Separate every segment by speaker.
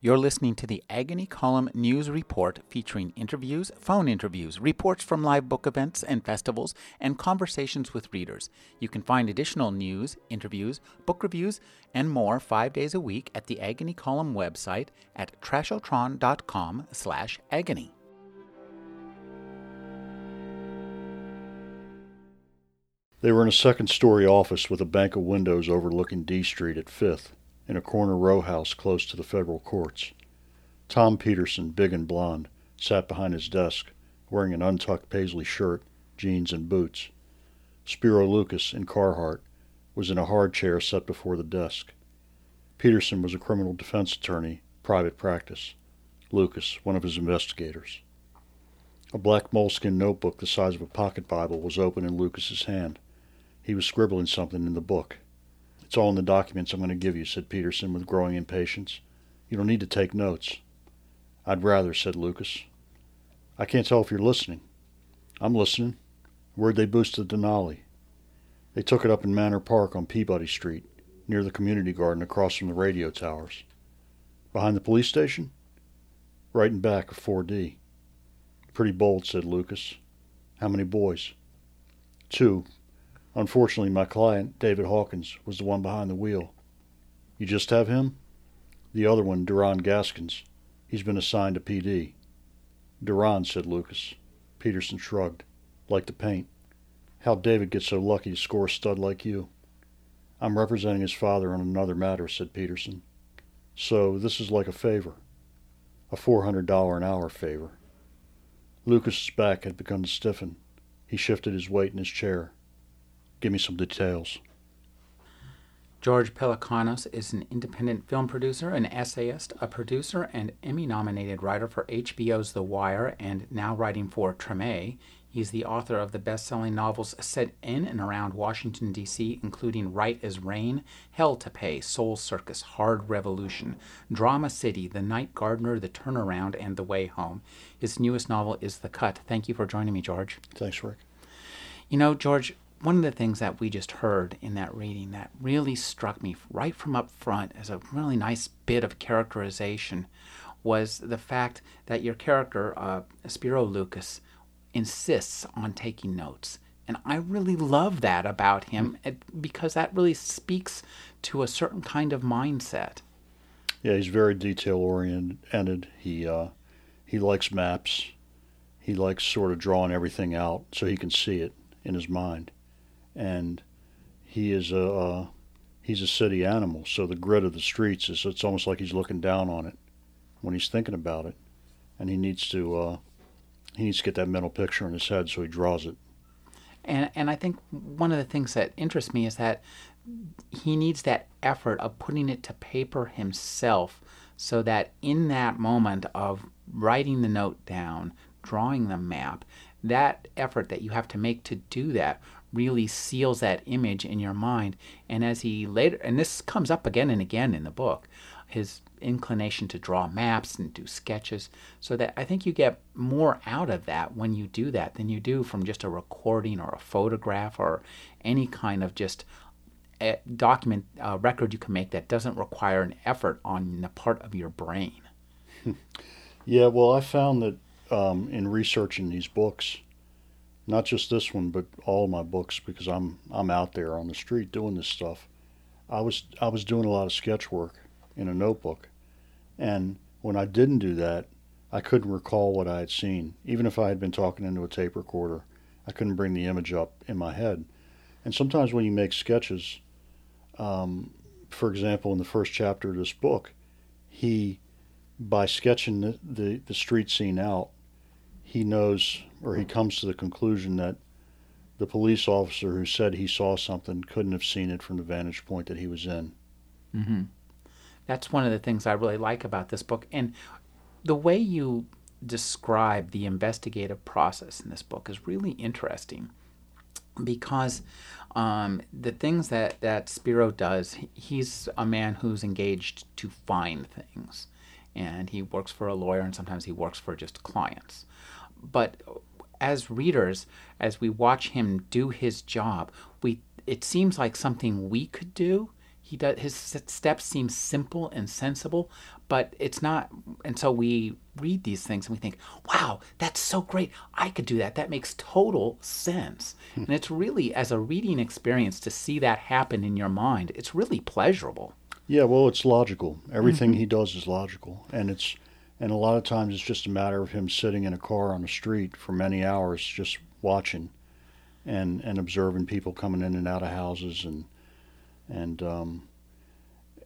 Speaker 1: You're listening to the Agony Column News Report featuring interviews, phone interviews, reports from live book events and festivals, and conversations with readers. You can find additional news, interviews, book reviews, and more five days a week at the Agony Column website at trashotron.com slash agony.
Speaker 2: They were in a second story office with a bank of windows overlooking D Street at 5th in a corner row house close to the federal courts. Tom Peterson, big and blond, sat behind his desk, wearing an untucked paisley shirt, jeans, and boots. Spiro Lucas, in Carhartt, was in a hard chair set before the desk. Peterson was a criminal defense attorney, private practice. Lucas, one of his investigators. A black moleskin notebook the size of a pocket Bible was open in Lucas's hand. He was scribbling something in the book. It's all in the documents I'm going to give you, said Peterson with growing impatience. You don't need to take notes. I'd rather, said Lucas. I can't tell if you're listening. I'm listening. Where'd they boost the Denali? They took it up in Manor Park on Peabody Street, near the community garden across from the radio towers. Behind the police station? Right in back of 4D. Pretty bold, said Lucas. How many boys? Two, Unfortunately, my client, David Hawkins, was the one behind the wheel. You just have him? The other one, Duran Gaskins. He's been assigned to PD. Duran, said Lucas. Peterson shrugged. Like the paint. How David gets so lucky to score a stud like you. I'm representing his father on another matter, said Peterson. So this is like a favor. A $400 an hour favor. Lucas's back had begun to stiffen. He shifted his weight in his chair. Give me some details.
Speaker 1: George Pelecanos is an independent film producer, an essayist, a producer, and Emmy nominated writer for HBO's The Wire and now writing for Treme. He's the author of the best selling novels set in and around Washington, D.C., including Right as Rain, Hell to Pay, Soul Circus, Hard Revolution, Drama City, The Night Gardener, The Turnaround, and The Way Home. His newest novel is The Cut. Thank you for joining me, George.
Speaker 2: Thanks, Rick.
Speaker 1: You know, George, one of the things that we just heard in that reading that really struck me right from up front as a really nice bit of characterization was the fact that your character, uh, Spiro Lucas, insists on taking notes. And I really love that about him because that really speaks to a certain kind of mindset.
Speaker 2: Yeah, he's very detail oriented. He uh, he likes maps. He likes sort of drawing everything out so he can see it in his mind and he is a uh, he's a city animal. So the grit of the streets is it's almost like he's looking down on it when he's thinking about it, and he needs to uh, he needs to get that mental picture in his head so he draws it.
Speaker 1: And and I think one of the things that interests me is that he needs that effort of putting it to paper himself so that in that moment of writing the note down, drawing the map, that effort that you have to make to do that really seals that image in your mind. And as he later, and this comes up again and again in the book, his inclination to draw maps and do sketches, so that I think you get more out of that when you do that than you do from just a recording or a photograph or any kind of just a document uh, record you can make that doesn't require an effort on the part of your brain.
Speaker 2: yeah, well, I found that um, in researching these books, not just this one, but all my books, because I'm I'm out there on the street doing this stuff. I was I was doing a lot of sketch work in a notebook, and when I didn't do that, I couldn't recall what I had seen. Even if I had been talking into a tape recorder, I couldn't bring the image up in my head. And sometimes when you make sketches, um, for example, in the first chapter of this book, he, by sketching the, the, the street scene out, he knows or he comes to the conclusion that the police officer who said he saw something couldn't have seen it from the vantage point that he was in.
Speaker 1: Mm-hmm. That's one of the things I really like about this book. And the way you describe the investigative process in this book is really interesting because um, the things that, that Spiro does, he's a man who's engaged to find things. And he works for a lawyer, and sometimes he works for just clients but as readers, as we watch him do his job, we it seems like something we could do. he does his steps seem simple and sensible, but it's not. And so we read these things and we think, "Wow, that's so great! I could do that. That makes total sense." Hmm. and it's really, as a reading experience, to see that happen in your mind. It's really pleasurable.
Speaker 2: Yeah, well, it's logical. Everything mm-hmm. he does is logical, and it's and a lot of times it's just a matter of him sitting in a car on the street for many hours, just watching and and observing people coming in and out of houses and and um,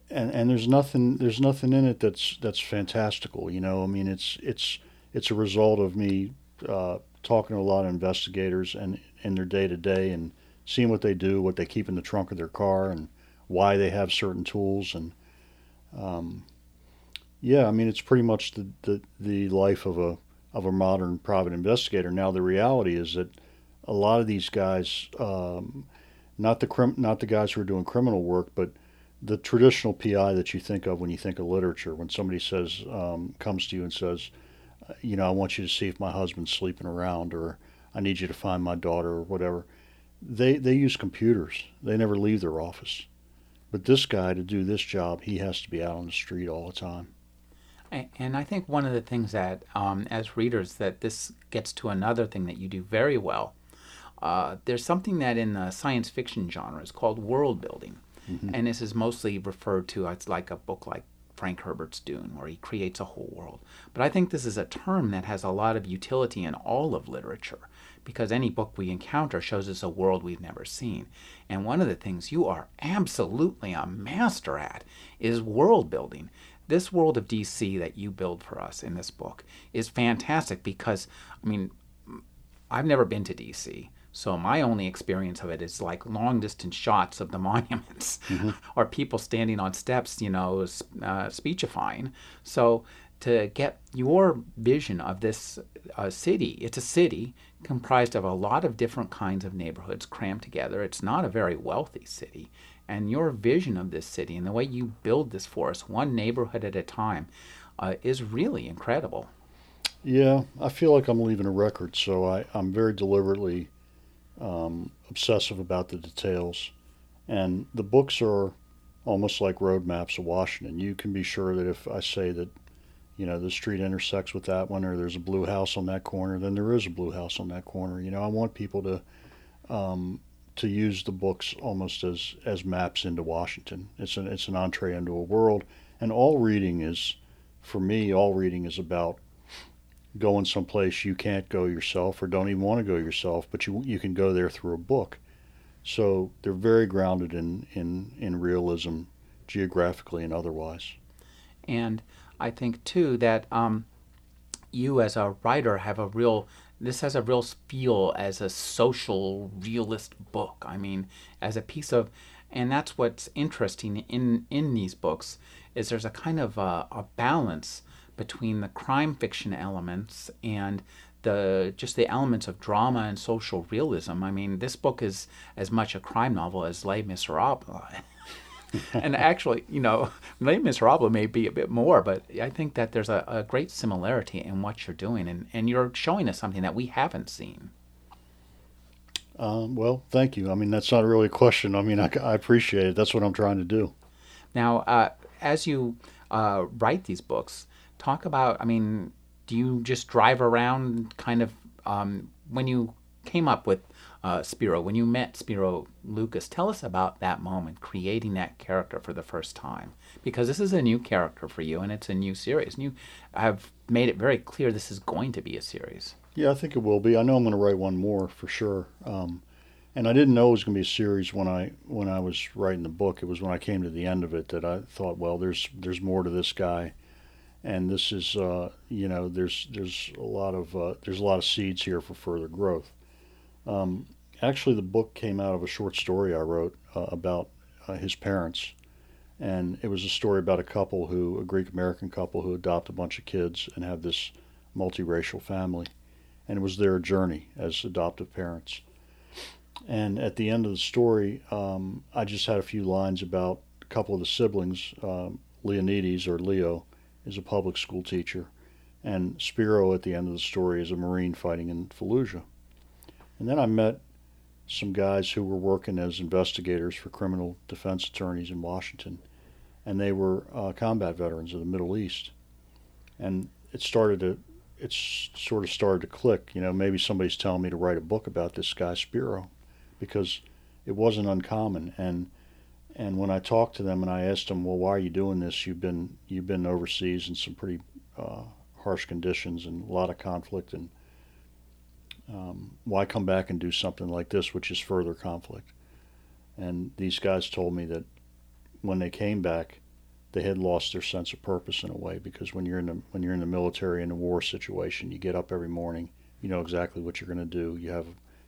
Speaker 2: and and there's nothing there's nothing in it that's that's fantastical. You know, I mean, it's it's it's a result of me uh, talking to a lot of investigators and in their day to day and seeing what they do, what they keep in the trunk of their car, and why they have certain tools and. Um, yeah, I mean it's pretty much the, the, the life of a of a modern private investigator. Now the reality is that a lot of these guys, um, not the crim- not the guys who are doing criminal work, but the traditional PI that you think of when you think of literature, when somebody says um, comes to you and says, uh, you know, I want you to see if my husband's sleeping around, or I need you to find my daughter, or whatever. They they use computers. They never leave their office. But this guy to do this job, he has to be out on the street all the time.
Speaker 1: And I think one of the things that, um, as readers, that this gets to another thing that you do very well uh, there's something that in the science fiction genre is called world building. Mm-hmm. And this is mostly referred to as like a book like Frank Herbert's Dune, where he creates a whole world. But I think this is a term that has a lot of utility in all of literature because any book we encounter shows us a world we've never seen. And one of the things you are absolutely a master at is world building. This world of DC that you build for us in this book is fantastic because, I mean, I've never been to DC. So my only experience of it is like long distance shots of the monuments mm-hmm. or people standing on steps, you know, uh, speechifying. So to get your vision of this uh, city, it's a city comprised of a lot of different kinds of neighborhoods crammed together. It's not a very wealthy city. And your vision of this city and the way you build this for us, one neighborhood at a time, uh, is really incredible.
Speaker 2: Yeah, I feel like I'm leaving a record, so I, I'm very deliberately um, obsessive about the details. And the books are almost like road maps of Washington. You can be sure that if I say that, you know, the street intersects with that one, or there's a blue house on that corner, then there is a blue house on that corner. You know, I want people to um, to use the books almost as as maps into Washington. It's an it's an entree into a world, and all reading is, for me, all reading is about going someplace you can't go yourself or don't even want to go yourself, but you you can go there through a book. So they're very grounded in in in realism, geographically and otherwise.
Speaker 1: And I think too that um, you as a writer have a real this has a real feel as a social realist book. I mean, as a piece of, and that's what's interesting in in these books is there's a kind of a, a balance between the crime fiction elements and the just the elements of drama and social realism. I mean, this book is as much a crime novel as Les Miserables. and actually, you know, maybe Les Miserables may be a bit more, but I think that there's a, a great similarity in what you're doing, and, and you're showing us something that we haven't seen.
Speaker 2: Um, well, thank you. I mean, that's not really a question. I mean, I, I appreciate it. That's what I'm trying to do.
Speaker 1: Now, uh, as you uh, write these books, talk about, I mean, do you just drive around kind of um, when you came up with uh, Spiro, when you met Spiro Lucas, tell us about that moment, creating that character for the first time. Because this is a new character for you and it's a new series. And you have made it very clear this is going to be a series.
Speaker 2: Yeah, I think it will be. I know I'm going to write one more for sure. Um, and I didn't know it was going to be a series when I when I was writing the book. It was when I came to the end of it that I thought, well, there's there's more to this guy and this is uh, you know there's there's a lot of uh, there's a lot of seeds here for further growth. Um, actually, the book came out of a short story I wrote uh, about uh, his parents, and it was a story about a couple who a Greek American couple who adopt a bunch of kids and have this multiracial family, and it was their journey as adoptive parents. And at the end of the story, um, I just had a few lines about a couple of the siblings, um, Leonidas or Leo is a public school teacher, and Spiro at the end of the story is a Marine fighting in Fallujah. And then I met some guys who were working as investigators for criminal defense attorneys in Washington, and they were uh, combat veterans of the Middle East, and it started to it's sort of started to click. You know, maybe somebody's telling me to write a book about this guy Spiro, because it wasn't uncommon. And and when I talked to them and I asked them, well, why are you doing this? You've been you've been overseas in some pretty uh, harsh conditions and a lot of conflict, and um, why come back and do something like this, which is further conflict? And these guys told me that when they came back, they had lost their sense of purpose in a way because when you're in the when you're in the military in a war situation, you get up every morning, you know exactly what you're going to do. You have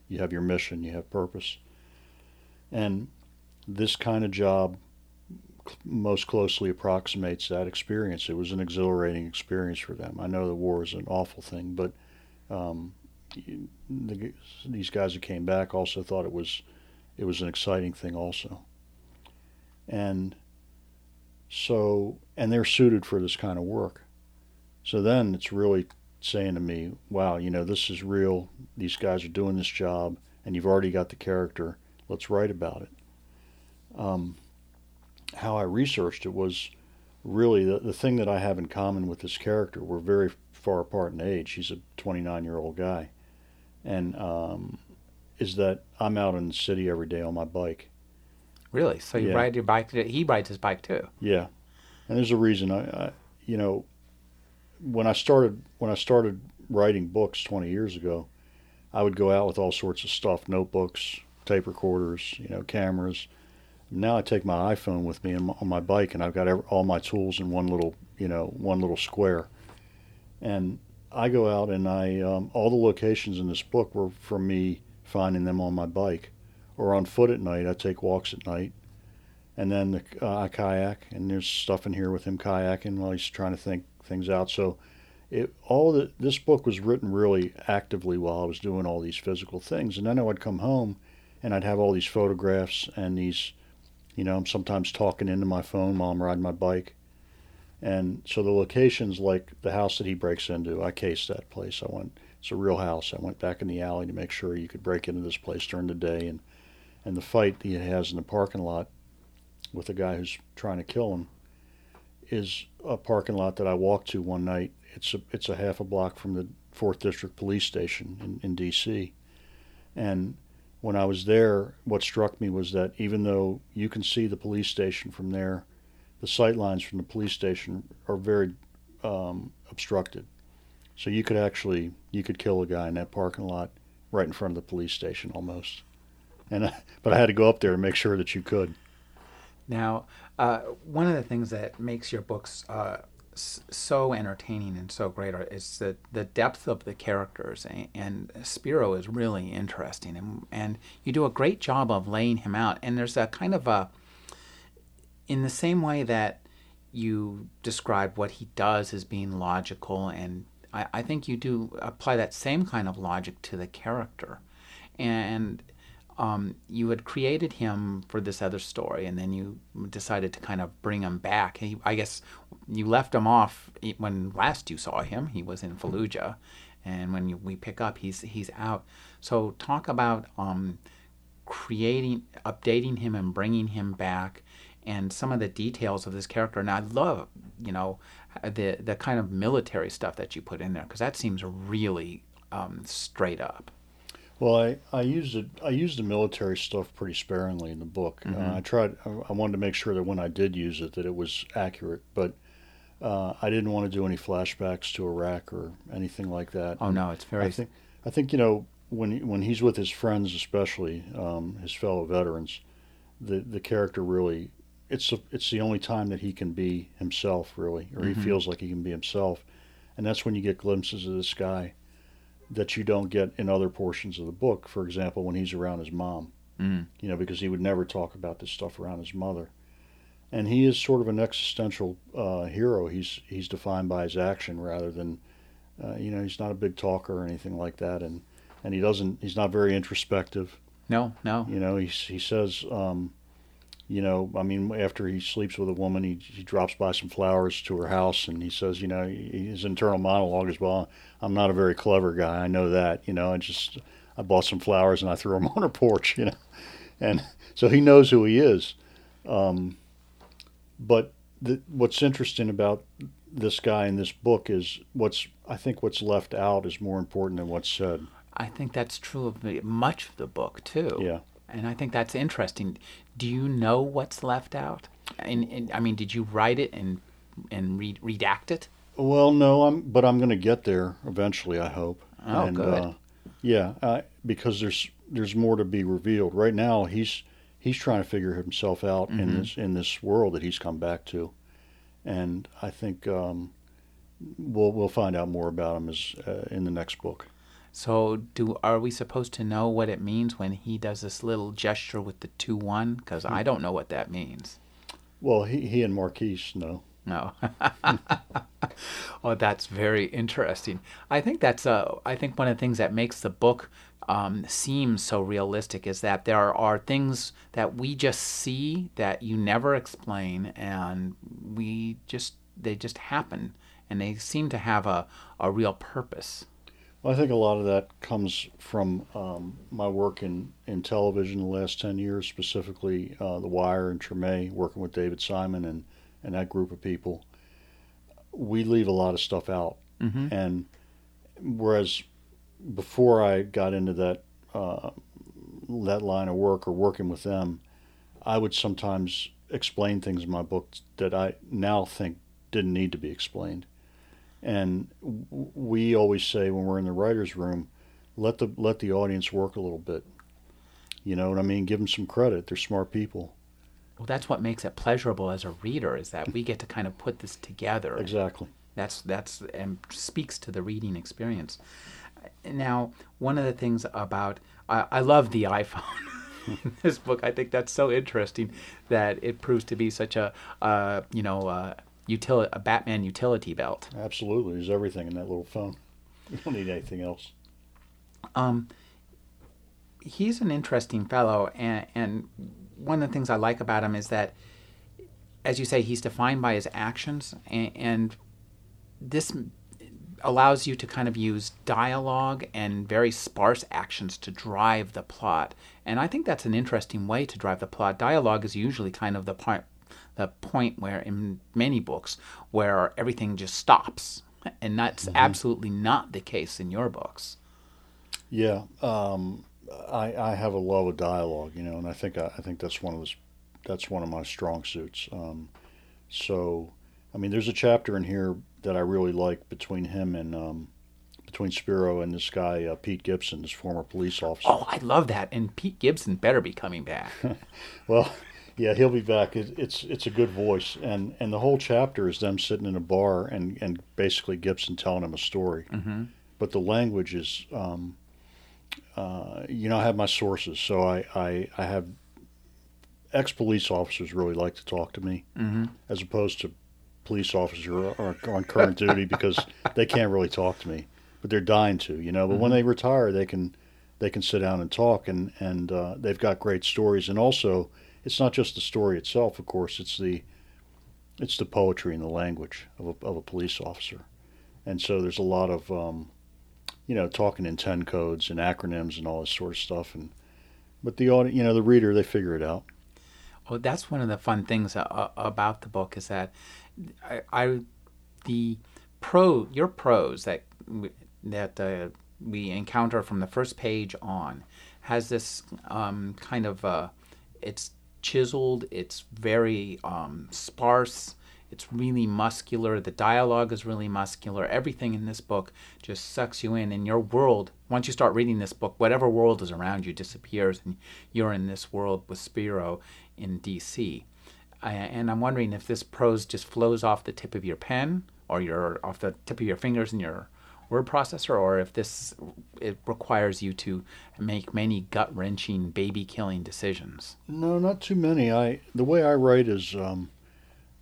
Speaker 2: you have your mission, you have purpose, and this kind of job most closely approximates that experience. It was an exhilarating experience for them. I know the war is an awful thing, but um, the, these guys who came back also thought it was it was an exciting thing also. And so, and they're suited for this kind of work. So then it's really saying to me, wow, you know, this is real. These guys are doing this job, and you've already got the character. Let's write about it. Um, how I researched it was really the, the thing that I have in common with this character. We're very far apart in age. He's a 29 year old guy. And um, is that I'm out in the city every day on my bike.
Speaker 1: Really? So you yeah. ride your bike? He rides his bike too.
Speaker 2: Yeah, and there's a reason. I, I, you know, when I started when I started writing books 20 years ago, I would go out with all sorts of stuff, notebooks, tape recorders, you know, cameras. Now I take my iPhone with me on my bike, and I've got all my tools in one little, you know, one little square. And I go out, and I um, all the locations in this book were from me finding them on my bike or on foot at night. I take walks at night, and then the, uh, I kayak, and there's stuff in here with him kayaking while he's trying to think things out. So, it all the, this book was written really actively while I was doing all these physical things, and then I would come home, and I'd have all these photographs and these, you know, I'm sometimes talking into my phone while I'm riding my bike. And so the locations, like the house that he breaks into, I cased that place. I went, it's a real house. I went back in the alley to make sure you could break into this place during the day and and the fight he has in the parking lot with the guy who's trying to kill him is a parking lot that I walked to one night. It's a it's a half a block from the Fourth District Police Station in, in D.C. And when I was there, what struck me was that even though you can see the police station from there, the sight lines from the police station are very um, obstructed. So you could actually you could kill a guy in that parking lot right in front of the police station almost and I, but I had to go up there to make sure that you could.
Speaker 1: Now, uh, one of the things that makes your books uh, so entertaining and so great is the, the depth of the characters, and, and Spiro is really interesting, and and you do a great job of laying him out. And there's a kind of a, in the same way that you describe what he does as being logical, and I, I think you do apply that same kind of logic to the character, and um, you had created him for this other story, and then you decided to kind of bring him back. He, I guess you left him off when last you saw him. He was in Fallujah, and when you, we pick up, he's he's out. So talk about um, creating, updating him, and bringing him back, and some of the details of this character. And I love, you know, the the kind of military stuff that you put in there because that seems really um, straight up.
Speaker 2: Well, I, I used it. I used the military stuff pretty sparingly in the book. Uh, mm-hmm. Uh, I tried. I wanted to make sure that when I did use it, that it was accurate. But uh, I didn't want to do any flashbacks to Iraq or anything like that.
Speaker 1: Oh no, it's very.
Speaker 2: I think. I think you know when when he's with his friends, especially um, his fellow veterans, the the character really. It's a, it's the only time that he can be himself, really, or mm-hmm. he feels like he can be himself, and that's when you get glimpses of this guy that you don't get in other portions of the book. For example, when he's around his mom, mm. you know, because he would never talk about this stuff around his mother. And he is sort of an existential uh, hero. He's he's defined by his action rather than, uh, you know, he's not a big talker or anything like that. And and he doesn't. He's not very introspective.
Speaker 1: No, no.
Speaker 2: You know, he he says. Um, you know, I mean, after he sleeps with a woman, he, he drops by some flowers to her house and he says, you know, his internal monologue is, well, I'm not a very clever guy. I know that, you know, I just, I bought some flowers and I threw them on her porch, you know, and so he knows who he is. Um, but the, what's interesting about this guy in this book is what's I think what's left out is more important than what's said.
Speaker 1: I think that's true of much of the book too.
Speaker 2: Yeah.
Speaker 1: And I think that's interesting. Do you know what's left out? And, and I mean, did you write it and and read, redact it?
Speaker 2: Well, no, I'm, but I'm going to get there eventually. I hope.
Speaker 1: Oh,
Speaker 2: and,
Speaker 1: good.
Speaker 2: Uh, yeah, uh, because there's there's more to be revealed. Right now, he's he's trying to figure himself out
Speaker 1: Mm-hmm.
Speaker 2: in this in this world that he's come back to, and I think um, we'll we'll find out more about him as uh, in the next book.
Speaker 1: So, do are we supposed to know what it means when he does this little gesture with the two one? Because I don't know what that means.
Speaker 2: Well, he he and Marquise know.
Speaker 1: No. oh, that's very interesting. I think that's uh, I think one of the things that makes the book um, seem so realistic is that there are things that we just see that you never explain, and we just they just happen, and they seem to have a, a real purpose.
Speaker 2: I think a lot of that comes from um, my work in, in television the last 10 years, specifically uh, The Wire and Treme, working with David Simon and, and that group of people. We leave a lot of stuff out.
Speaker 1: Mm-hmm.
Speaker 2: And whereas before I got into that, uh, that line of work or working with them, I would sometimes explain things in my book that I now think didn't need to be explained. And we always say when we're in the writers' room, let the let the audience work a little bit. You know what I mean? Give them some credit. They're smart people.
Speaker 1: Well, that's what makes it pleasurable as a reader is that we get to kind of put this together.
Speaker 2: Exactly.
Speaker 1: That's that's and speaks to the reading experience. Now, one of the things about I, I love the iPhone. in this book, I think that's so interesting that it proves to be such a uh, you know uh, utility a Batman utility belt.
Speaker 2: Absolutely. There's everything in that little phone. You don't need anything else.
Speaker 1: Um, he's an interesting fellow, and and one of the things I like about him is that, as you say, he's defined by his actions, and, and this allows you to kind of use dialogue and very sparse actions to drive the plot. And I think that's an interesting way to drive the plot. Dialogue is usually kind of the part the point where in many books where everything just stops. And that's absolutely not the case in your books.
Speaker 2: Yeah. Um, I, I have a love of dialogue, you know, and I think I, I think that's one of those, that's one of my strong suits. Um, so, I mean, there's a chapter in here that I really like between him and um, between Spiro and this guy uh, Pete Gibson, this former police officer.
Speaker 1: Oh, I love that. And Pete Gibson better be coming back.
Speaker 2: Well, yeah, he'll be back. It, it's it's a good voice, and and the whole chapter is them sitting in a bar and and basically Gibson telling him a story.
Speaker 1: mm-hmm.
Speaker 2: But the language is, um, uh, you know, I have my sources, so I I, I have ex police officers really like to talk to me
Speaker 1: Mm-hmm.
Speaker 2: as opposed to police officers are, on current duty because they can't really talk to me, but they're dying to, you know. But when they retire, they can they can sit down and talk, and and uh, they've got great stories, and also it's not just the story itself, of course. It's the it's the poetry and the language of a, of a police officer, and so there's a lot of um, you know talking in ten codes and acronyms and all this sort of stuff, and but the audi- you know the reader they figure it out.
Speaker 1: Well, that's one of the fun things uh, about the book is that I, I the pro your prose that that uh, we encounter from the first page on has this um, kind of uh, it's chiseled, it's very um, sparse, it's really muscular. The dialogue is really muscular. Everything in this book just sucks you in, and your world. Once you start reading this book, whatever world is around you disappears, and you're in this world with Spiro in D.C. And I'm wondering if this prose just flows off the tip of your pen, or your off the tip of your fingers in your word processor, or if this it requires you to make many gut wrenching, baby killing decisions.
Speaker 2: No, not too many. I the way I write is um,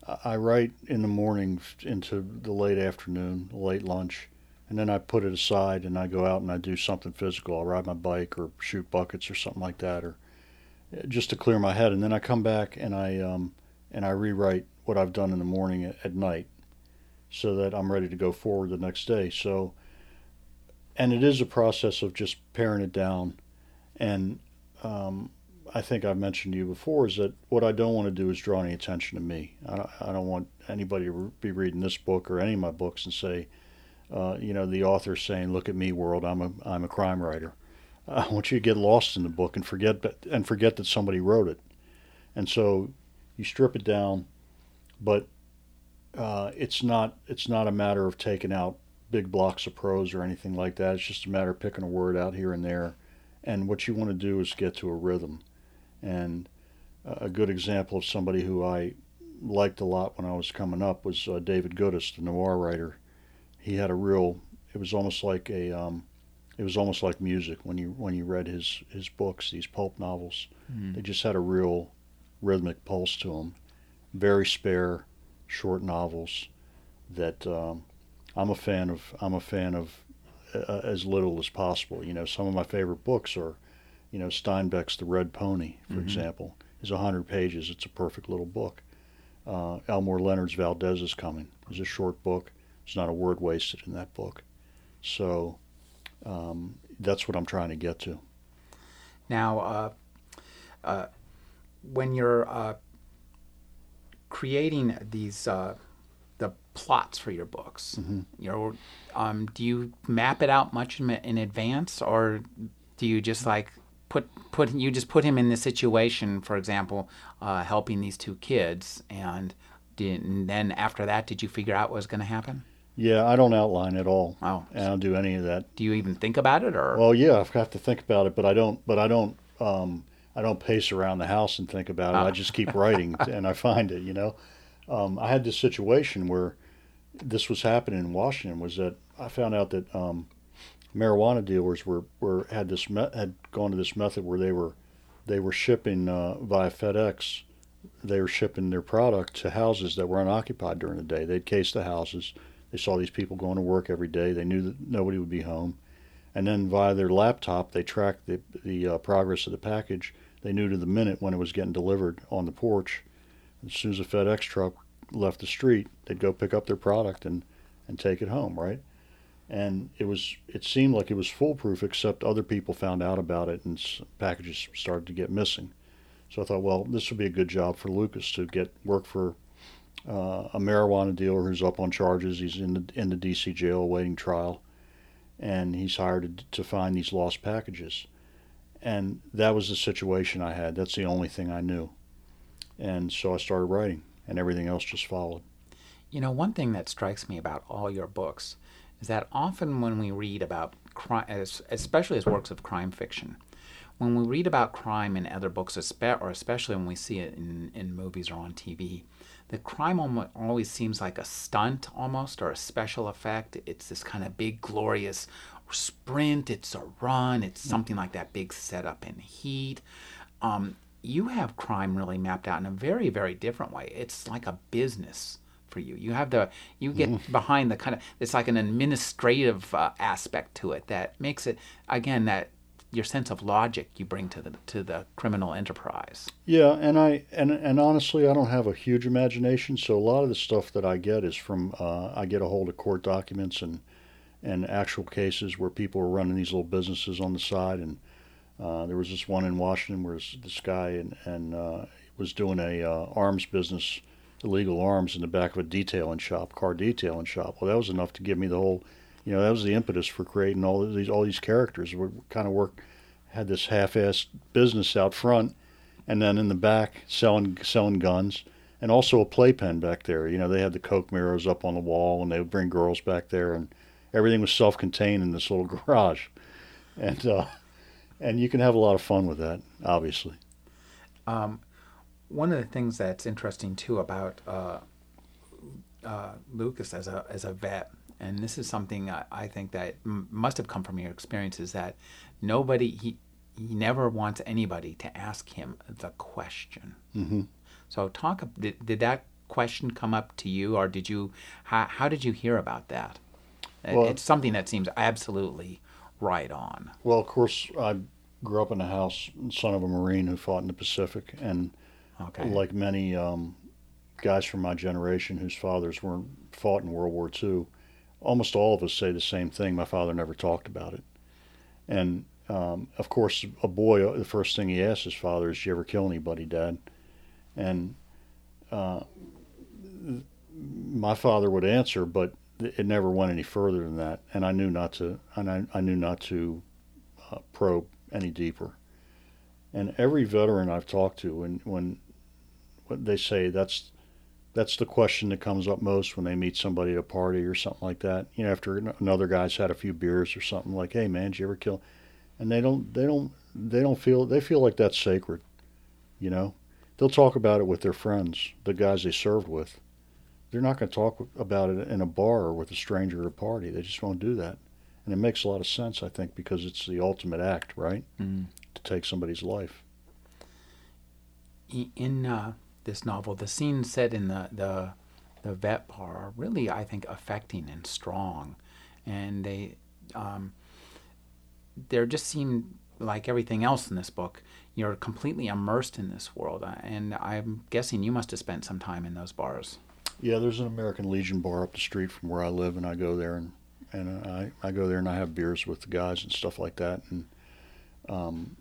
Speaker 2: I I write in the morning into the late afternoon, late lunch, and then I put it aside and I go out and I do something physical. I'll ride my bike or shoot buckets or something like that, or uh, just to clear my head. And then I come back and I um, and I rewrite what I've done in the morning at, at night, so that I'm ready to go forward the next day. So and it is a process of just paring it down. And um, I think I've mentioned to you before is that what I don't want to do is draw any attention to me. I don't, I don't want anybody to be reading this book or any of my books and say, uh, you know, the author saying, "Look at me, world. I'm a I'm a crime writer." I want you to get lost in the book and forget and forget that somebody wrote it. And so you strip it down, but uh, it's not it's not a matter of taking out big blocks of prose or anything like that. It's just a matter of picking a word out here and there. And what you want to do is get to a rhythm. And a good example of somebody who I liked a lot when I was coming up was uh, David Goodis, the noir writer. He had a real. It was almost like a. Um, it was almost like music when you when you read his his books, these pulp novels. Mm. They just had a real rhythmic pulse to them. Very spare, short novels that um, I'm a fan of. I'm a fan of uh, as little as possible. You know, some of my favorite books are, you know, Steinbeck's The Red Pony, for mm-hmm. example, is 100 pages. It's a perfect little book. Uh, Elmore Leonard's Valdez is Coming is a short book. There's not a word wasted in that book. So um, that's what I'm trying to get to.
Speaker 1: Now, uh, uh, when you're uh, creating these uh, the plots for your books, mm-hmm. you know, um, do you map it out much in, in advance, or do you just like put put you just put him in the situation, for example, uh, helping these two kids, and, did, and then after that, did you figure out what was going to happen?
Speaker 2: Yeah, I don't outline at all. Oh, I don't do any of that.
Speaker 1: Do you even think about it, or?
Speaker 2: Well, yeah, I've to think about it, but I don't. But I don't. Um, I don't pace around the house and think about it. I just keep writing, and I find it. You know, um, I had this situation where this was happening in Washington. Was that I found out that um, marijuana dealers were, were had this me- had gone to this method where they were they were shipping uh, via FedEx. They were shipping their product to houses that were unoccupied during the day. They'd case the houses they saw these people going to work every day. They knew that nobody would be home. And then via their laptop, they tracked the, the uh, progress of the package. They knew to the minute when it was getting delivered on the porch. As soon as a FedEx truck left the street, they'd go pick up their product and, and take it home, right? And it was it seemed like it was foolproof, except other people found out about it and packages started to get missing. So I thought, well, this would be a good job for Lucas to get work for uh, a marijuana dealer who's up on charges. He's in the in the D.C. jail awaiting trial, and he's hired to, to find these lost packages. And that was the situation I had. That's the only thing I knew, and so I started writing, and everything else just followed.
Speaker 1: You know, one thing that strikes me about all your books is that often when we read about crime, especially as works of crime fiction, when we read about crime in other books, or especially when we see it in, in movies or on TV, the crime almost always seems like a stunt almost or a special effect. It's this kind of big, glorious sprint, it's a run, it's hmm. something like that big setup in heat. Um, you have crime really mapped out in a very, very different way. It's like a business for you. You have the you get mm. behind the kind of it's like an administrative uh, aspect to it that makes it again that your sense of logic you bring to the to the criminal enterprise.
Speaker 2: Yeah, and I and and honestly, I don't have a huge imagination, so a lot of the stuff that I get is from uh, I get a hold of court documents and and actual cases where people were running these little businesses on the side. And uh, there was this one in Washington where this guy and and uh, was doing a uh, arms business, illegal arms in the back of a detailing shop, car detailing shop. Well, that was enough to give me the whole you know that was the impetus for creating all these all these characters. We kind of work had this half-assed business out front, and then in the back selling selling guns, and also a playpen back there. You know they had the Coke mirrors up on the wall, and they would bring girls back there, and everything was self-contained in this little garage, and uh, and you can have a lot of fun with that, obviously.
Speaker 1: Um, one of the things that's interesting too about uh, uh, Lucas as a as a vet and this is something I, I think that m- must have come from your experience, is that nobody he he never wants anybody to ask him the question. Mm-hmm. So talk. Did, did that question come up to you, or did you? How, how did you hear about that? Well, it's something that seems absolutely right on.
Speaker 2: Well, of course, I grew up in a house, son of a Marine who fought in the Pacific, and okay. like many um, guys from my generation whose fathers weren't fought in World War II, almost all of us say the same thing. My father never talked about it, and um, of course, a boy, the first thing he asks his father is, "Did you ever kill anybody, Dad?" And uh, my father would answer, but it never went any further than that, and I knew not to, and I, I knew not to uh, probe any deeper. And every veteran I've talked to, when, when when they say that's that's the question that comes up most when they meet somebody at a party or something like that. You know, after another guy's had a few beers or something, like, "Hey, man, did you ever kill?" And they don't, they don't, they don't feel, they feel like that's sacred. You know, they'll talk about it with their friends, the guys they served with. They're not going to talk about it in a bar or with a stranger at a party. They just won't do that. And it makes a lot of sense, I think, because it's the ultimate act, right?
Speaker 1: Mm.
Speaker 2: To take somebody's life.
Speaker 1: In uh, this novel, the scenes set in the, the the vet bar are really, I think, affecting and strong, and they um, there just seem like everything else in this book. You're completely immersed in this world, uh, and I'm guessing you must have spent some time in those bars.
Speaker 2: Yeah, there's an American Legion bar up the street from where I live, and I go there and and I, I go there and I have beers with the guys and stuff like that, and um,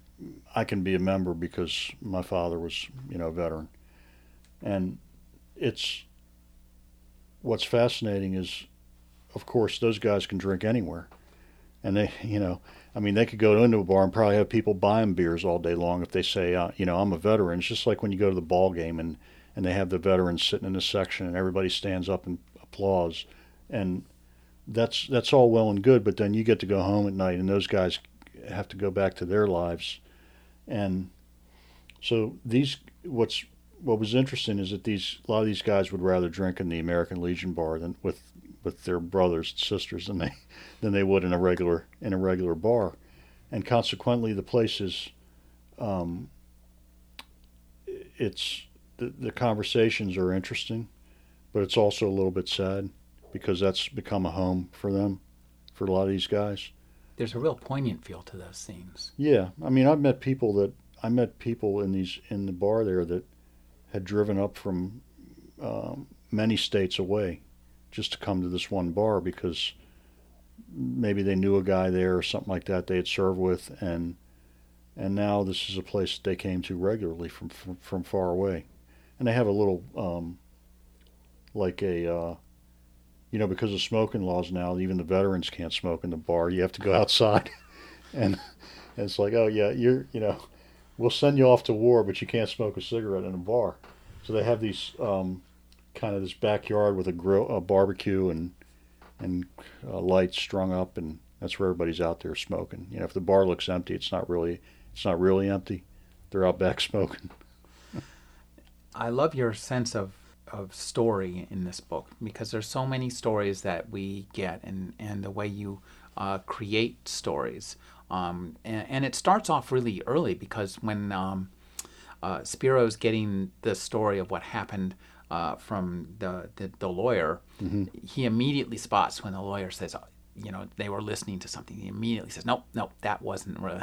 Speaker 2: I can be a member because my father was you know a veteran, and it's what's fascinating is, of course, those guys can drink anywhere, and they you know I mean they could go into a bar and probably have people buying beers all day long if they say uh, you know I'm a veteran. It's just like when you go to the ball game and and they have the veterans sitting in a section and everybody stands up and applause. And that's that's all well and good but then you get to go home at night and those guys have to go back to their lives. And so these what's what was interesting is that these a lot of these guys would rather drink in the American Legion bar than with with their brothers and sisters than they than they would in a regular in a regular bar. And consequently the place is um, it's the, the conversations are interesting, but it's also a little bit sad because that's become a home for them, for a lot of these guys.
Speaker 1: There's a real poignant feel to those scenes.
Speaker 2: Yeah, I mean, I've met people that I met people in these in the bar there that had driven up from um, many states away just to come to this one bar because maybe they knew a guy there or something like that they had served with and and now this is a place that they came to regularly from from, from far away and they have a little um, like a uh, you know because of smoking laws now even the veterans can't smoke in the bar. You have to go outside. And, and it's like oh yeah you're you know we'll send you off to war but you can't smoke a cigarette in a bar. So they have these um, kind of this backyard with a grill a barbecue and and uh, lights strung up and that's where everybody's out there smoking. You know if the bar looks empty it's not really it's not really empty. They're out back smoking
Speaker 1: I love your sense of of story in this book because there's so many stories that we get and and the way you uh, create stories um, and, and, it starts off really early because when um, uh, Spiro's getting the story of what happened uh, from the, the, the lawyer, mm-hmm. he immediately spots when the lawyer says, you know, they were listening to something. He immediately says, nope, nope, that wasn't really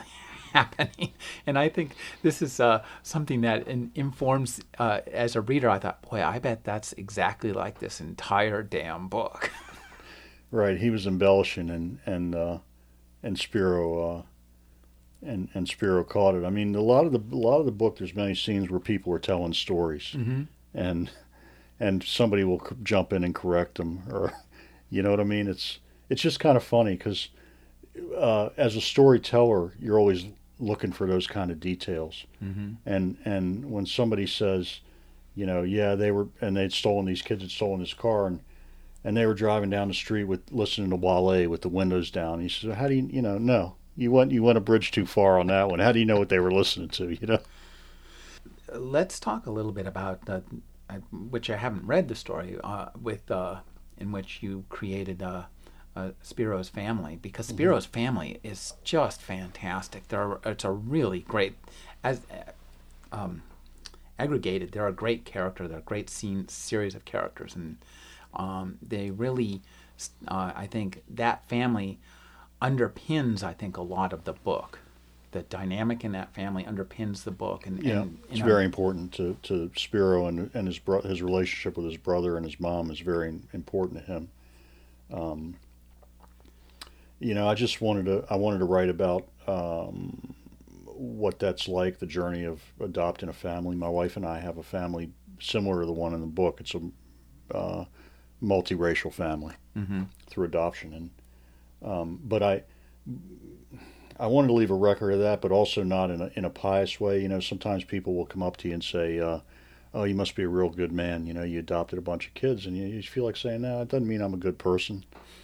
Speaker 1: happening. And I think this is uh, something that in, informs, uh, as a reader, I thought, boy, I bet that's exactly like this entire damn book.
Speaker 2: right. He was embellishing, and and uh, and Spiro. Uh, and, and Spiro caught it. I mean, a lot of the a lot of the book, there's many scenes where people are telling stories,
Speaker 1: mm-hmm.
Speaker 2: and and somebody will jump in and correct them, or you know what I mean. It's it's just kind of funny because uh, as a storyteller, you're always looking for those kind of details.
Speaker 1: Mm-hmm.
Speaker 2: And and when somebody says, you know, yeah, they were and they'd stolen these kids had stolen this car and and they were driving down the street with listening to Wale with the windows down. He says, how do you you know no you went you went a bridge too far on that one. How do you know what they were listening to? You know.
Speaker 1: Let's talk a little bit about the, which I haven't read the story uh, with uh, in which you created. Uh, uh, Spiro's family because mm-hmm. Spiro's mm-hmm. family is just fantastic. They're it's a really great as um, aggregated. They're a great character. They're a great scene series of characters, and um, they really, uh, I think that family underpins. I think a lot of the book. The dynamic in that family underpins the book, and
Speaker 2: yeah,
Speaker 1: and,
Speaker 2: it's know, very important to, to Spiro and and his bro- his relationship with his brother and his mom is very important to him. Um, you know, I just wanted to I wanted to write about um, what that's like, the journey of adopting a family. My wife and I have a family similar to the one in the book. It's a uh, multiracial family
Speaker 1: Mm-hmm.
Speaker 2: through adoption, and um, but I I wanted to leave a record of that, but also not in a in a pious way. You know, sometimes people will come up to you and say. Uh, Oh, you must be a real good man. You know, you adopted a bunch of kids, and you, you feel like saying, "No, it doesn't mean I'm a good person.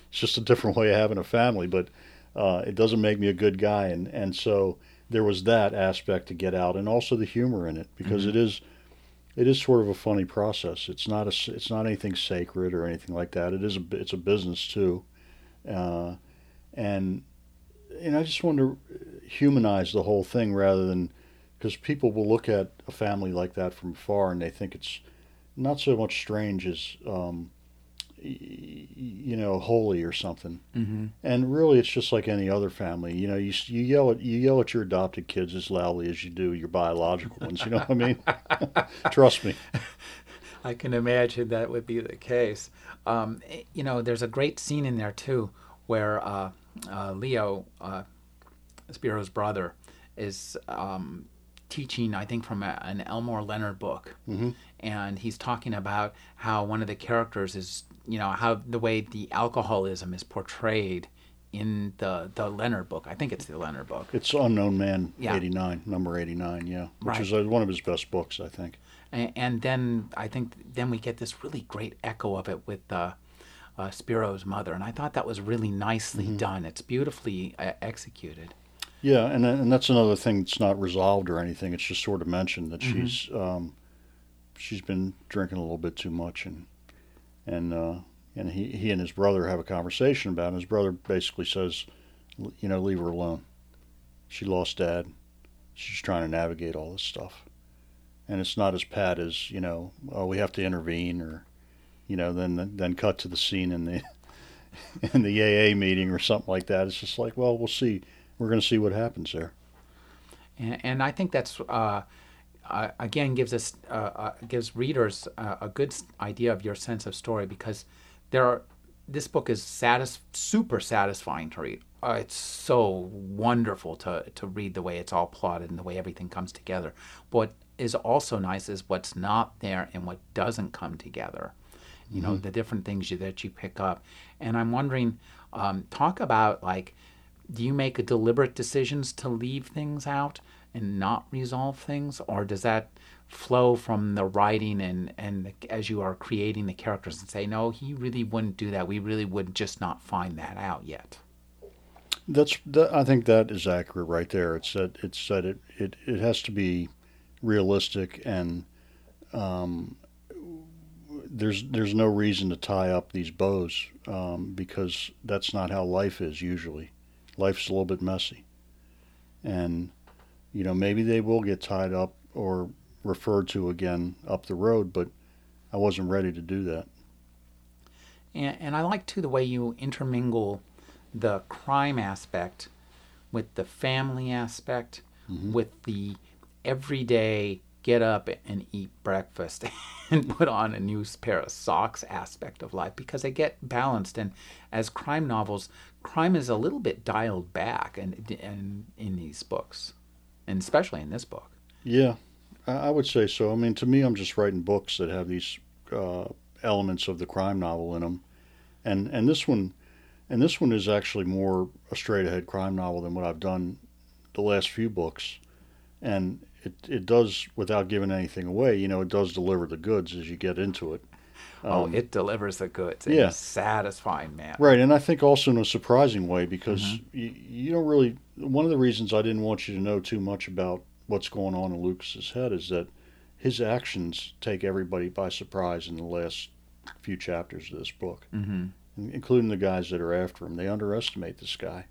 Speaker 2: It's just a different way of having a family." But uh, it doesn't make me a good guy, and and so there was that aspect to get out, and also the humor in it because
Speaker 1: Mhm.
Speaker 2: it is it is sort of a funny process. It's not a it's not anything sacred or anything like that. It is a it's a business too, uh, and and I just wanted to humanize the whole thing rather than because people will look at a family like that from far and they think it's not so much strange as um, you know holy or something.
Speaker 1: Mm-hmm.
Speaker 2: And really, it's just like any other family. You know, you you yell at you yell at your adopted kids as loudly as you do your biological ones. You know what I mean? Trust me.
Speaker 1: I can imagine that would be the case. Um, eh, you know, there's a great scene in there too where uh, uh, Leo, uh, Spero's brother, is um, teaching, I think, from a, an Elmore Leonard book.
Speaker 2: hmm
Speaker 1: And he's talking about how one of the characters is, you know, how the way the alcoholism is portrayed in the, the Leonard book. I think it's the Leonard book.
Speaker 2: It's Unknown Man
Speaker 1: Yeah.
Speaker 2: eighty nine, number eighty nine. Yeah, which
Speaker 1: Right.
Speaker 2: is uh, one of his best books, I think.
Speaker 1: and, and then I think then we get this really great echo of it with uh, uh, Spero's mother, and I thought that was really nicely
Speaker 2: Mm-hmm.
Speaker 1: done. It's beautifully uh, executed.
Speaker 2: Yeah, and and that's another thing that's not resolved or anything. It's just sort of mentioned that
Speaker 1: Mhm.
Speaker 2: she's um, she's been drinking a little bit too much, and and uh, and he he and his brother have a conversation about it. His brother basically says, you know, leave her alone. She lost dad. She's trying to navigate all this stuff, and it's not as pat as you know. Oh, we have to intervene, or you know, then then cut to the scene in the in the AA meeting or something like that. It's just like, well, we'll see. We're going to see what happens there.
Speaker 1: And, and I think that's uh, uh, again gives us uh, uh, gives readers uh, a good idea of your sense of story because there are this book is satis- super satisfying to read. Uh, it's so wonderful to to read the way it's all plotted and the way everything comes together. What is also nice is what's not there and what doesn't come together. You know the different things you, that you pick up, and I'm wondering, um, talk about like do you make deliberate decisions to leave things out and not resolve things or does that flow from the writing and and the, as you are creating the characters and say no he really wouldn't do that we really would just not find that out yet
Speaker 2: That's that, I think that is accurate right there. It's that it's that it, it, it has to be realistic and um, there's there's no reason to tie up these bows um, because that's not how life is usually. Life's a little bit messy, and you know maybe they will get tied up or referred to again up the road, but I wasn't ready to do that.
Speaker 1: and, and i like too the way you intermingle the crime aspect with the family aspect mm-hmm. with the everyday get up and eat breakfast and put on a new pair of socks aspect of life because they get balanced. And as crime novels crime is a little bit dialed back and, and in these books and especially in this book
Speaker 2: Yeah, I would say so. I mean, to me, I'm just writing books that have these uh, elements of the crime novel in them, and and this one, and this one is actually more a straight ahead crime novel than what I've done the last few books, and it it does without giving anything away. You know, it does deliver the goods as you get into it.
Speaker 1: Oh
Speaker 2: Um,
Speaker 1: it delivers the goods in
Speaker 2: yeah.
Speaker 1: satisfying man.
Speaker 2: Right, and I think also in a surprising way because you, you don't really. One of the reasons I didn't want you to know too much about what's going on in Lucas's head is that his actions take everybody by surprise in the last few chapters of this book,
Speaker 1: mm-hmm.
Speaker 2: including the guys that are after him. They underestimate this guy,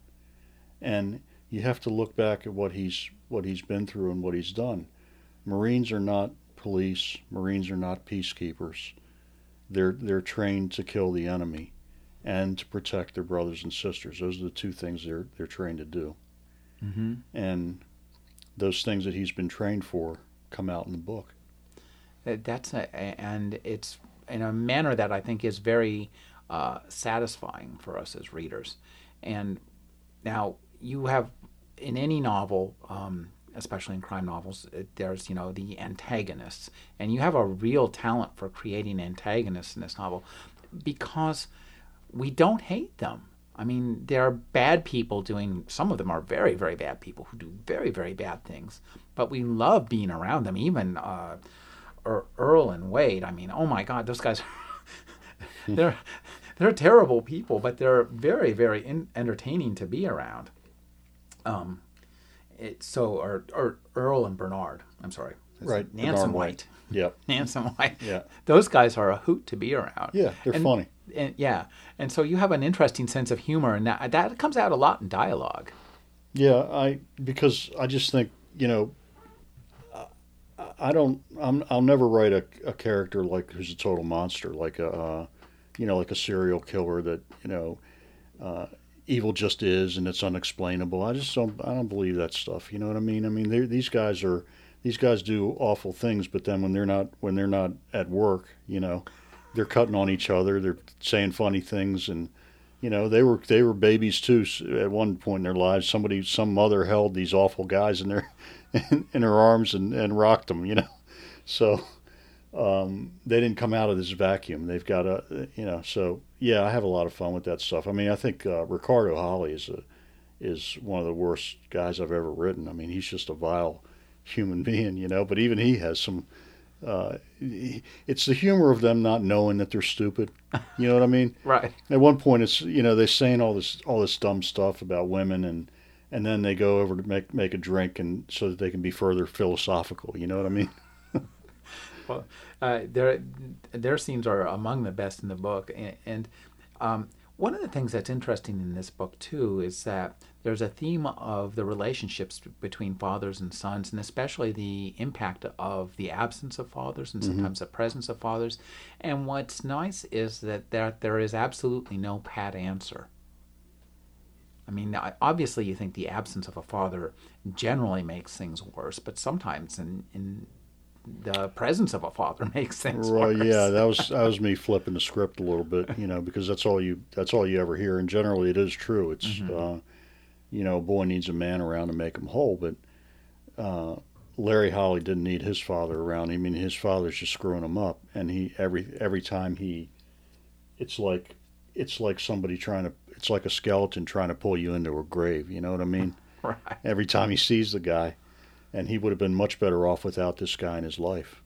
Speaker 2: and you have to look back at what he's what he's been through and what he's done. Marines are not police. Marines are not peacekeepers. They're they're trained to kill the enemy and to protect their brothers and sisters. Those are the two things they're they're trained to do.
Speaker 1: Mm-hmm.
Speaker 2: And those things that he's been trained for come out in the book.
Speaker 1: That's a, and it's in a manner that I think is very uh, satisfying for us as readers. And now you have in any novel, um, especially in crime novels, uh, there's you know the antagonists, and you have a real talent for creating antagonists in this novel because we don't hate them. I mean, there are bad people doing. Some of them are very, very bad people who do very, very bad things. But we love being around them. Even uh, Earl and Wade. I mean, oh my God, those guys. they're they're terrible people, but they're very, very in, entertaining to be around. Um, it so or, or Earl and Bernard. I'm sorry,
Speaker 2: right?
Speaker 1: Nansen White. White.
Speaker 2: Yep.
Speaker 1: Nansen White.
Speaker 2: Yeah.
Speaker 1: Those guys are a hoot to be around.
Speaker 2: Yeah, they're
Speaker 1: and,
Speaker 2: funny.
Speaker 1: And yeah, and so you have an interesting sense of humor, and that that comes out a lot in dialogue.
Speaker 2: Yeah, I because I just think you know. I don't. I'm. I'll never write a, a character like who's a total monster, like a, uh, you know, like a serial killer that you know, uh, evil just is and it's unexplainable. I just don't I don't believe that stuff. You know what I mean? I mean these guys are these guys do awful things, but then when they're not when they're not at work, you know, they're cutting on each other. They're saying funny things and you know they were they were babies too at one point in their lives. Somebody some mother held these awful guys in their in, in her arms and and rocked them. You know, so um, they didn't come out of this vacuum. They've got a, you know, so yeah, I have a lot of fun with that stuff. I mean, I think uh, Ricardo Holly is a, is one of the worst guys I've ever written. I mean, he's just a vile human being, you know. But even he has some. Uh, it's the humor of them not knowing that they're stupid. You know what I mean?
Speaker 1: right.
Speaker 2: At one point, it's you know they're saying all this all this dumb stuff about women and and then they go over to make make a drink and so that they can be further philosophical. You know what I mean?
Speaker 1: Well, uh, their their scenes are among the best in the book, and, and um, one of the things that's interesting in this book too is that there's a theme of the relationships between fathers and sons, and especially the impact of the absence of fathers and mm-hmm. sometimes mm-hmm. the presence of fathers. And what's nice is that there, there is absolutely no pat answer. I mean, obviously, you think the absence of a father generally makes things worse, but sometimes in, in the presence of a father makes things
Speaker 2: right,
Speaker 1: worse.
Speaker 2: Yeah, that was that was me flipping the script a little bit, you know, because that's all you that's all you ever hear, and generally it is true. It's mm-hmm. uh, you know, a boy needs a man around to make him whole, but uh, Larry Holly didn't need his father around. I mean, his father's just screwing him up, and he every every time he, it's like it's like somebody trying to it's like a skeleton trying to pull you into a grave. You know what I mean?
Speaker 1: right.
Speaker 2: Every time he sees the guy and he would have been much better off without this guy in his life.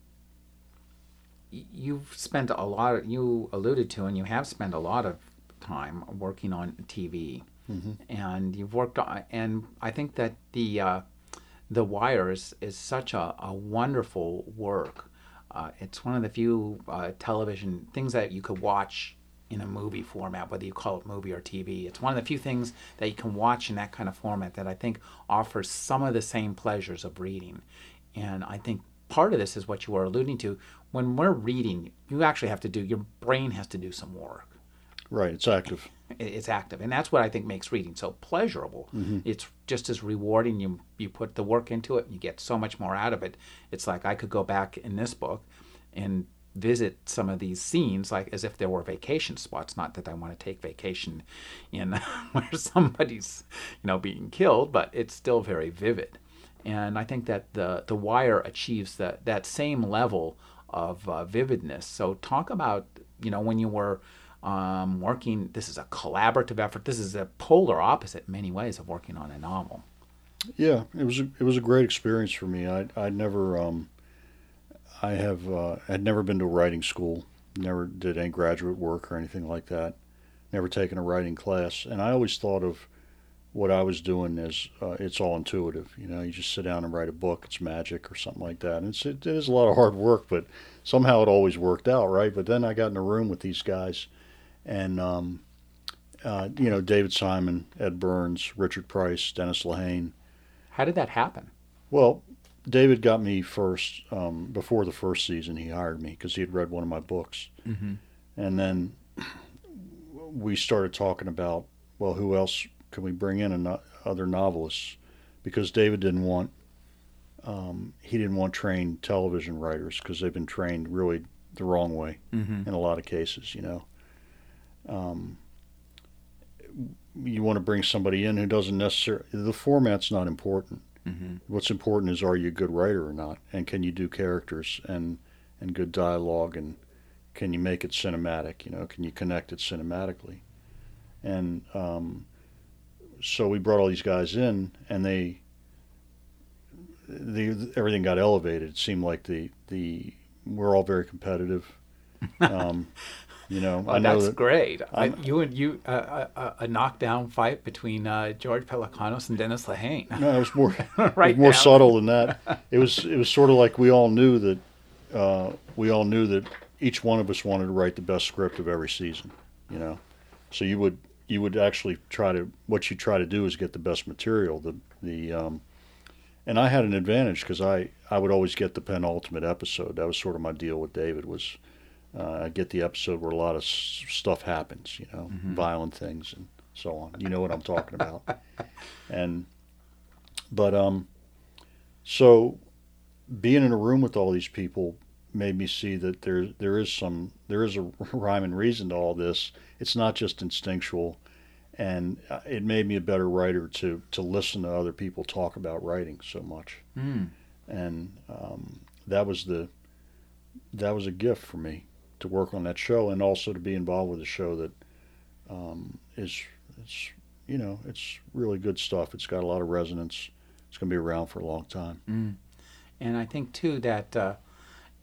Speaker 1: You've spent a lot. Of, you alluded to, and you have spent a lot of time working on TV, mm-hmm. and you've worked on. And I think that the uh, the Wire is, is such a, a wonderful work. Uh, it's one of the few uh, television things that you could watch in a movie format, whether you call it movie or TV. It's one of the few things that you can watch in that kind of format that I think offers some of the same pleasures of reading. And I think part of this is what you were alluding to. When we're reading, you actually have to do, your brain has to do some work.
Speaker 2: Right, it's active.
Speaker 1: It's active, and that's what I think makes reading so pleasurable. Mm-hmm. It's just as rewarding. You you put the work into it, and you get so much more out of it. It's like I could go back in this book and visit some of these scenes like as if there were vacation spots. Not that i want to take vacation in where somebody's you know being killed but it's still very vivid. And i think that the the wire achieves that that same level of uh, vividness. So talk about you know when you were um, working this is a collaborative effort. This is a polar opposite in many ways of working on a novel.
Speaker 2: Yeah it was a, it was a great experience for me. I i never um I have uh, had never been to a writing school, never did any graduate work or anything like that, never taken a writing class, and I always thought of what I was doing as uh, it's all intuitive. You know, you just sit down and write a book, it's magic or something like that. And it's, it is a lot of hard work, but somehow it always worked out, right? But then I got in a room with these guys, and um, uh, you know, David Simon, Ed Burns, Richard Price, Dennis Lehane.
Speaker 1: How did that happen?
Speaker 2: Well, David got me first um, before the first season. He hired me because he had read one of my books, mm-hmm. and then we started talking about well, who else can we bring in? No- other novelists, because David didn't want um, he didn't want trained television writers because they've been trained really the wrong way mm-hmm. in a lot of cases. You know, um, you want to bring somebody in who doesn't necessarily the format's not important.
Speaker 1: Mm-hmm.
Speaker 2: What's important is are you a good writer or not, and can you do characters and and good dialogue, and can you make it cinematic? You know, can you connect it cinematically? And um, so we brought all these guys in, and they the everything got elevated. It seemed like the the we're all very competitive. Um, you know,
Speaker 1: Well,
Speaker 2: know
Speaker 1: that's
Speaker 2: that
Speaker 1: great. I, you and you, uh, a, a knockdown fight between uh, George Pelecanos and Dennis Lehane.
Speaker 2: no, it was more
Speaker 1: right
Speaker 2: it was more
Speaker 1: down.
Speaker 2: subtle than that. It was it was sort of like we all knew that uh, we all knew that each one of us wanted to write the best script of every season. You know, so you would you would actually try to what you try to do is get the best material. The the um, and I had an advantage because I I would always get the penultimate episode. That was sort of my deal with David was. Uh, I get the episode where a lot of s- stuff happens, you know, violent things and so on. You know what I'm talking about. and but um, so being in a room with all these people made me see that there there is some there is a rhyme and reason to all this. It's not just instinctual, and uh, it made me a better writer to to listen to other people talk about writing so much,
Speaker 1: Mm.
Speaker 2: and um, that was the that was a gift for me to work on that show and also to be involved with a show that um, is it's you know it's really good stuff. It's got a lot of resonance. It's going to be around for a long time.
Speaker 1: Mm. And I think too that uh,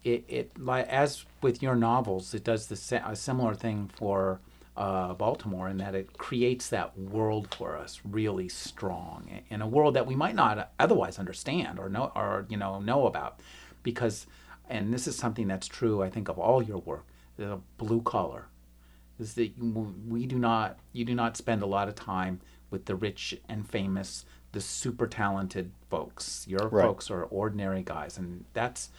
Speaker 1: it, it as with your novels, it does the a similar thing for uh, Baltimore in that it creates that world for us really strong in a world that we might not otherwise understand or know or you know know about because and this is something that's true I think of all your work the blue collar is that you- we do not you do not spend a lot of time with the rich and famous the super talented folks your
Speaker 2: Right.
Speaker 1: folks are ordinary guys and that's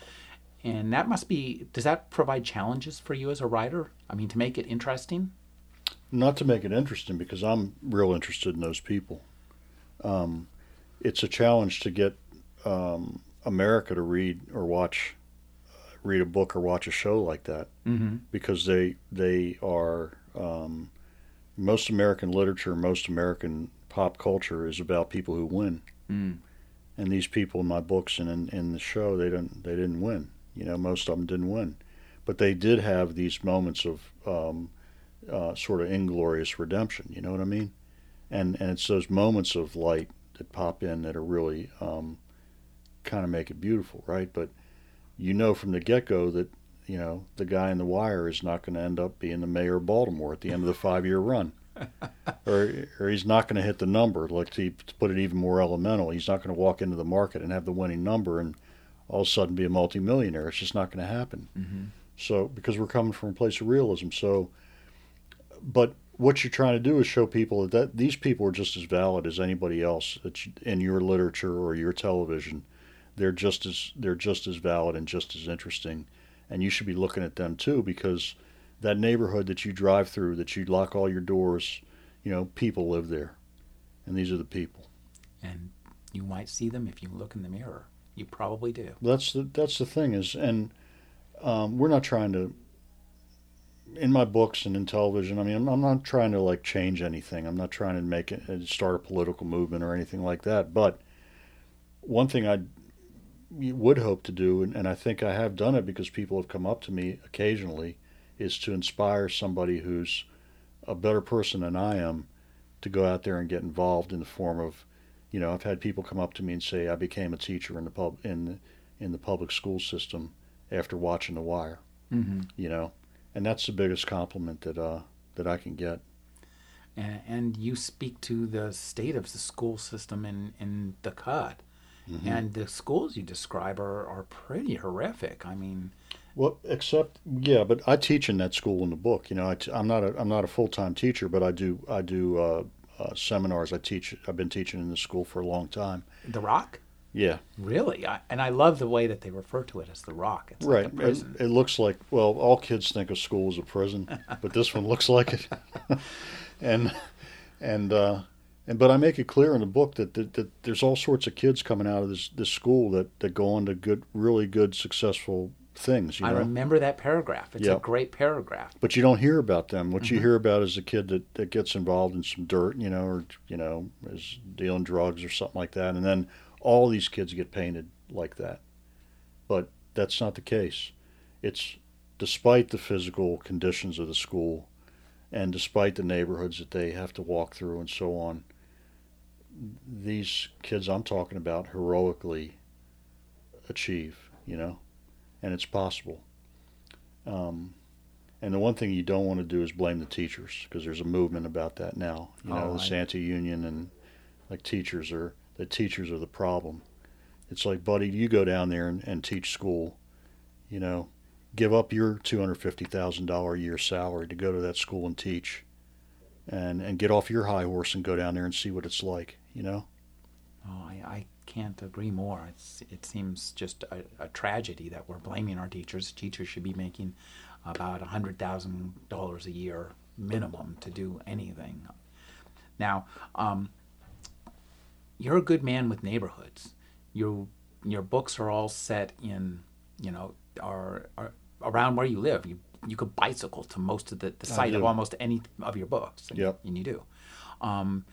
Speaker 1: and that must be does that provide challenges for you as a writer i mean to make it interesting
Speaker 2: Not to make it interesting because I'm real interested in those people. Um, it's a challenge to get um, America to read or watch read a book or watch a show like that
Speaker 1: mm-hmm.
Speaker 2: because they they are um, most American literature, most American pop culture is about people who win.
Speaker 1: mm.
Speaker 2: and these people in my books and in, in the show they didn't they didn't win you know most of them didn't win but they did have these moments of um, uh, sort of inglorious redemption you know what i mean and and it's those moments of light that pop in that are really um, kind of make it beautiful right but you know from the get-go that you know the guy in the wire is not going to end up being the mayor of baltimore at the end of the five-year run or, or he's not going to hit the number. Like to, to put it even more elemental, he's not going to walk into the market and have the winning number and all of a sudden be a multimillionaire. It's just not going to happen.
Speaker 1: Mm-hmm.
Speaker 2: So because we're coming from a place of realism. So, but what you're trying to do is show people that, that these people are just as valid as anybody else that you, in your literature or your television. They're just as they're just as valid and just as interesting, and you should be looking at them too because that neighborhood that you drive through, that you lock all your doors, you know, people live there, and these are the people.
Speaker 1: and you might see them if you look in the mirror you probably do
Speaker 2: That's the that's the thing is, and um, we're not trying to. In my books and in television, I mean, I'm, I'm not trying to like change anything. I'm not trying to make it uh, start a political movement or anything like that. But one thing I would hope to do, and, and I think I have done it because people have come up to me occasionally, is to inspire somebody who's a better person than I am to go out there and get involved in the form of, you know, I've had people come up to me and say I became a teacher in the pub in the, in the public school system after watching The Wire,
Speaker 1: mm-hmm.
Speaker 2: you know, and that's the biggest compliment that uh that I can get.
Speaker 1: and, and you speak to the state of the school system in, in cut
Speaker 2: Mm-hmm.
Speaker 1: and the schools you describe are, are pretty horrific i mean
Speaker 2: Well, except yeah, but I teach in that school in the book. You know, I t- I'm not a I'm not a full time teacher, but I do I do uh, uh, seminars. I teach. I've been teaching in the school for a long time.
Speaker 1: the rock
Speaker 2: Yeah,
Speaker 1: really I, and i love the way that they refer to it as the rock it's
Speaker 2: right.
Speaker 1: like
Speaker 2: It, it looks like well, all kids think of school as a prison, but this one looks like it. and and uh, and but I make it clear in the book that, that that there's all sorts of kids coming out of this this school that that go on to good, really good, successful things. You
Speaker 1: I
Speaker 2: know?
Speaker 1: remember that paragraph. It's a great paragraph.
Speaker 2: But you don't hear about them. What you
Speaker 1: Mhm.
Speaker 2: hear about is a kid that, that gets involved in some dirt, you know, or you know, is dealing drugs or something like that, and then all these kids get painted like that. But that's not the case. It's despite the physical conditions of the school, and despite the neighborhoods that they have to walk through and so on. These kids I'm talking about heroically achieve, you know, and it's possible. Um, and the one thing you don't want to do is blame the teachers because there's a movement about that now. You know,
Speaker 1: Oh,
Speaker 2: the
Speaker 1: I-
Speaker 2: Santa Union and like teachers are the teachers are the problem. It's like, buddy, you go down there and, and teach school. You know, give up your two hundred fifty thousand dollar a year salary to go to that school and teach, and and get off your high horse and go down there and see what it's like. You know.
Speaker 1: Oh, I, I can't agree more. It's it seems just a, a tragedy that we're blaming our teachers. Teachers should be making about a hundred thousand dollars a year minimum to do anything. Now, um, you're a good man with neighborhoods. Your your books are all set in you know are, are around where you live. You you could bicycle to most of the, the site of almost any of your books. And,
Speaker 2: Yep.
Speaker 1: and you do. Um,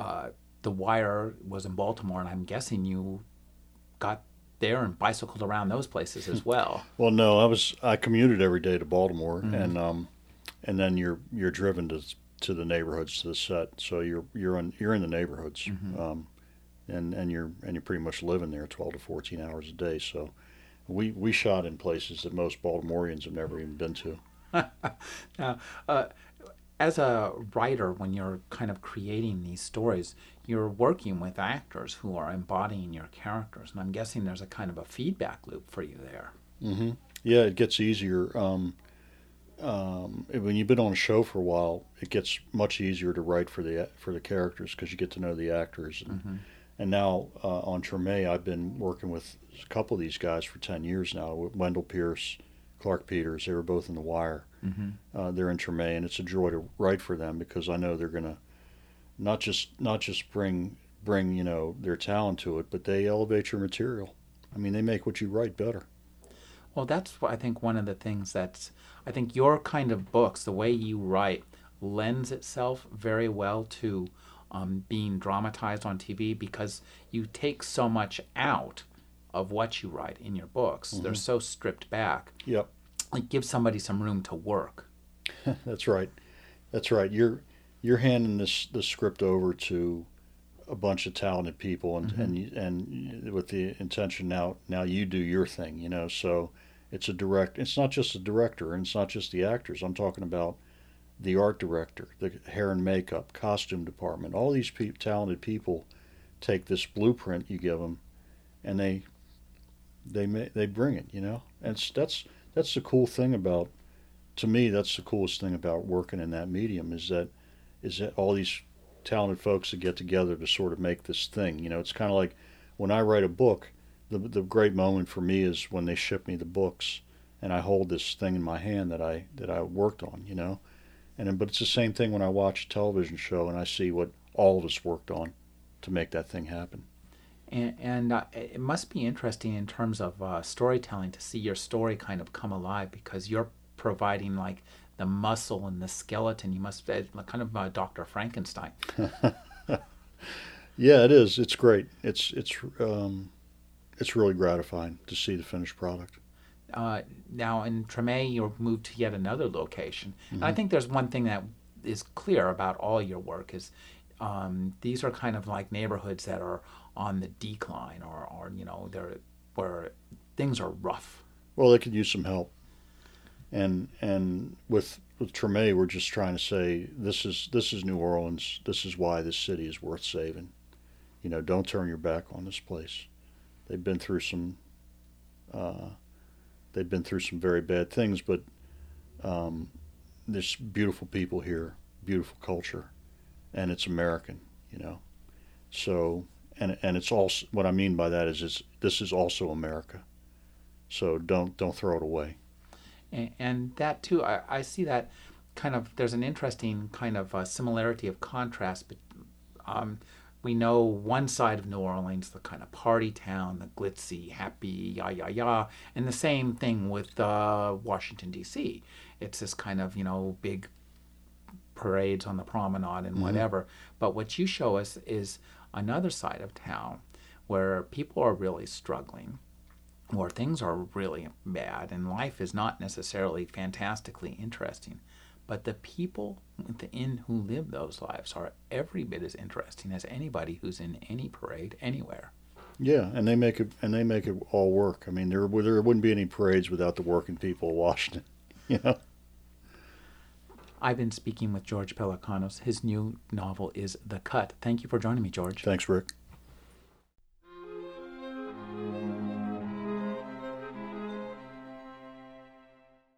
Speaker 1: uh, the Wire was in Baltimore, and I'm guessing you got there and bicycled around those places as well.
Speaker 2: Well, no, I was I commuted every day to Baltimore,
Speaker 1: Mhm.
Speaker 2: and um, and then you're you're driven to to the neighborhoods to the set, so you're you're in you're in the neighborhoods,
Speaker 1: Mhm.
Speaker 2: um, and and you're and you're pretty much living there twelve to fourteen hours a day. So, we we shot in places that most Baltimoreans have never even been to.
Speaker 1: now, uh, as a writer, when you're kind of creating these stories, you're working with actors who are embodying your characters, and I'm guessing there's a kind of a feedback loop for you there.
Speaker 2: Mm-hmm. Yeah, it gets easier. Um, um, when you've been on a show for a while, it gets much easier to write for the for the characters because you get to know the actors. And,
Speaker 1: Mhm.
Speaker 2: and now uh, on Treme, I've been working with a couple of these guys for ten years now. Wendell Pierce, Clarke Peters. They were both in The Wire.
Speaker 1: Mm-hmm.
Speaker 2: Uh, they're in Treme, and it's a joy to write for them because I know they're gonna not just not just bring bring you know their talent to it, but they elevate your material. I mean, they make what you write better.
Speaker 1: Well, that's what I think one of the things that's I think your kind of books, the way you write, lends itself very well to um, being dramatized on TV because you take so much out of what you write in your books. They're so stripped back.
Speaker 2: Yep.
Speaker 1: It give somebody some room to work.
Speaker 2: That's right. That's right. You're you're handing this the script over to a bunch of talented people, and
Speaker 1: Mhm.
Speaker 2: and and with the intention now now you do your thing. You know, so it's a direct. It's not just the director, and it's not just the actors. I'm talking about the art director, the hair and makeup, costume department. All these pe- talented people take this blueprint you give them, and they they ma- they bring it. You know, and that's that's the cool thing about to me, that's the coolest thing about working in that medium is that is that all these talented folks that get together to sort of make this thing. You know, it's kind of like when I write a book. The the great moment for me is when they ship me the books, and I hold this thing in my hand that I that I worked on. You know, and but it's the same thing when I watch a television show and I see what all of us worked on to make that thing happen.
Speaker 1: And, and uh, it must be interesting in terms of uh, storytelling to see your story kind of come alive because you're providing like the muscle and the skeleton. You must be kind of uh, Dr. Frankenstein.
Speaker 2: Yeah, it is. It's great. It's it's um, it's really gratifying to see the finished product.
Speaker 1: Uh, now in Treme, you're moved to yet another location. And I think there's one thing that is clear about all your work is um, these are kind of like neighborhoods that are on the decline or, or you know, they're where things are rough.
Speaker 2: Well, they could use some help. And and with with Treme, we're just trying to say this is this is New Orleans. This is why this city is worth saving. You know, don't turn your back on this place. They've been through some. Uh, they've been through some very bad things, but um, there's beautiful people here, beautiful culture, and it's American. You know, so and and it's also what I mean by that is it's, this is also America. So don't don't throw it away.
Speaker 1: And, and that too, I, I see that kind of. There's an interesting kind of uh, similarity of contrast. But um, we know one side of New Orleans, the kind of party town, the glitzy, happy, yah yah yah, and the same thing with uh, Washington D.C. It's this kind of you know big parades on the promenade and whatever. But what you show us is another side of town where people are really struggling, where things are really bad, and life is not necessarily fantastically interesting. But the people within who live those lives are every bit as interesting as anybody who's in any parade anywhere.
Speaker 2: Yeah, and they make it and they make it all work. I mean, there there wouldn't be any parades without the working people of Washington. You know.
Speaker 1: I've been speaking with George Pelecanos. His new novel is The Cut. Thank you for joining me, George.
Speaker 2: Thanks, Rick.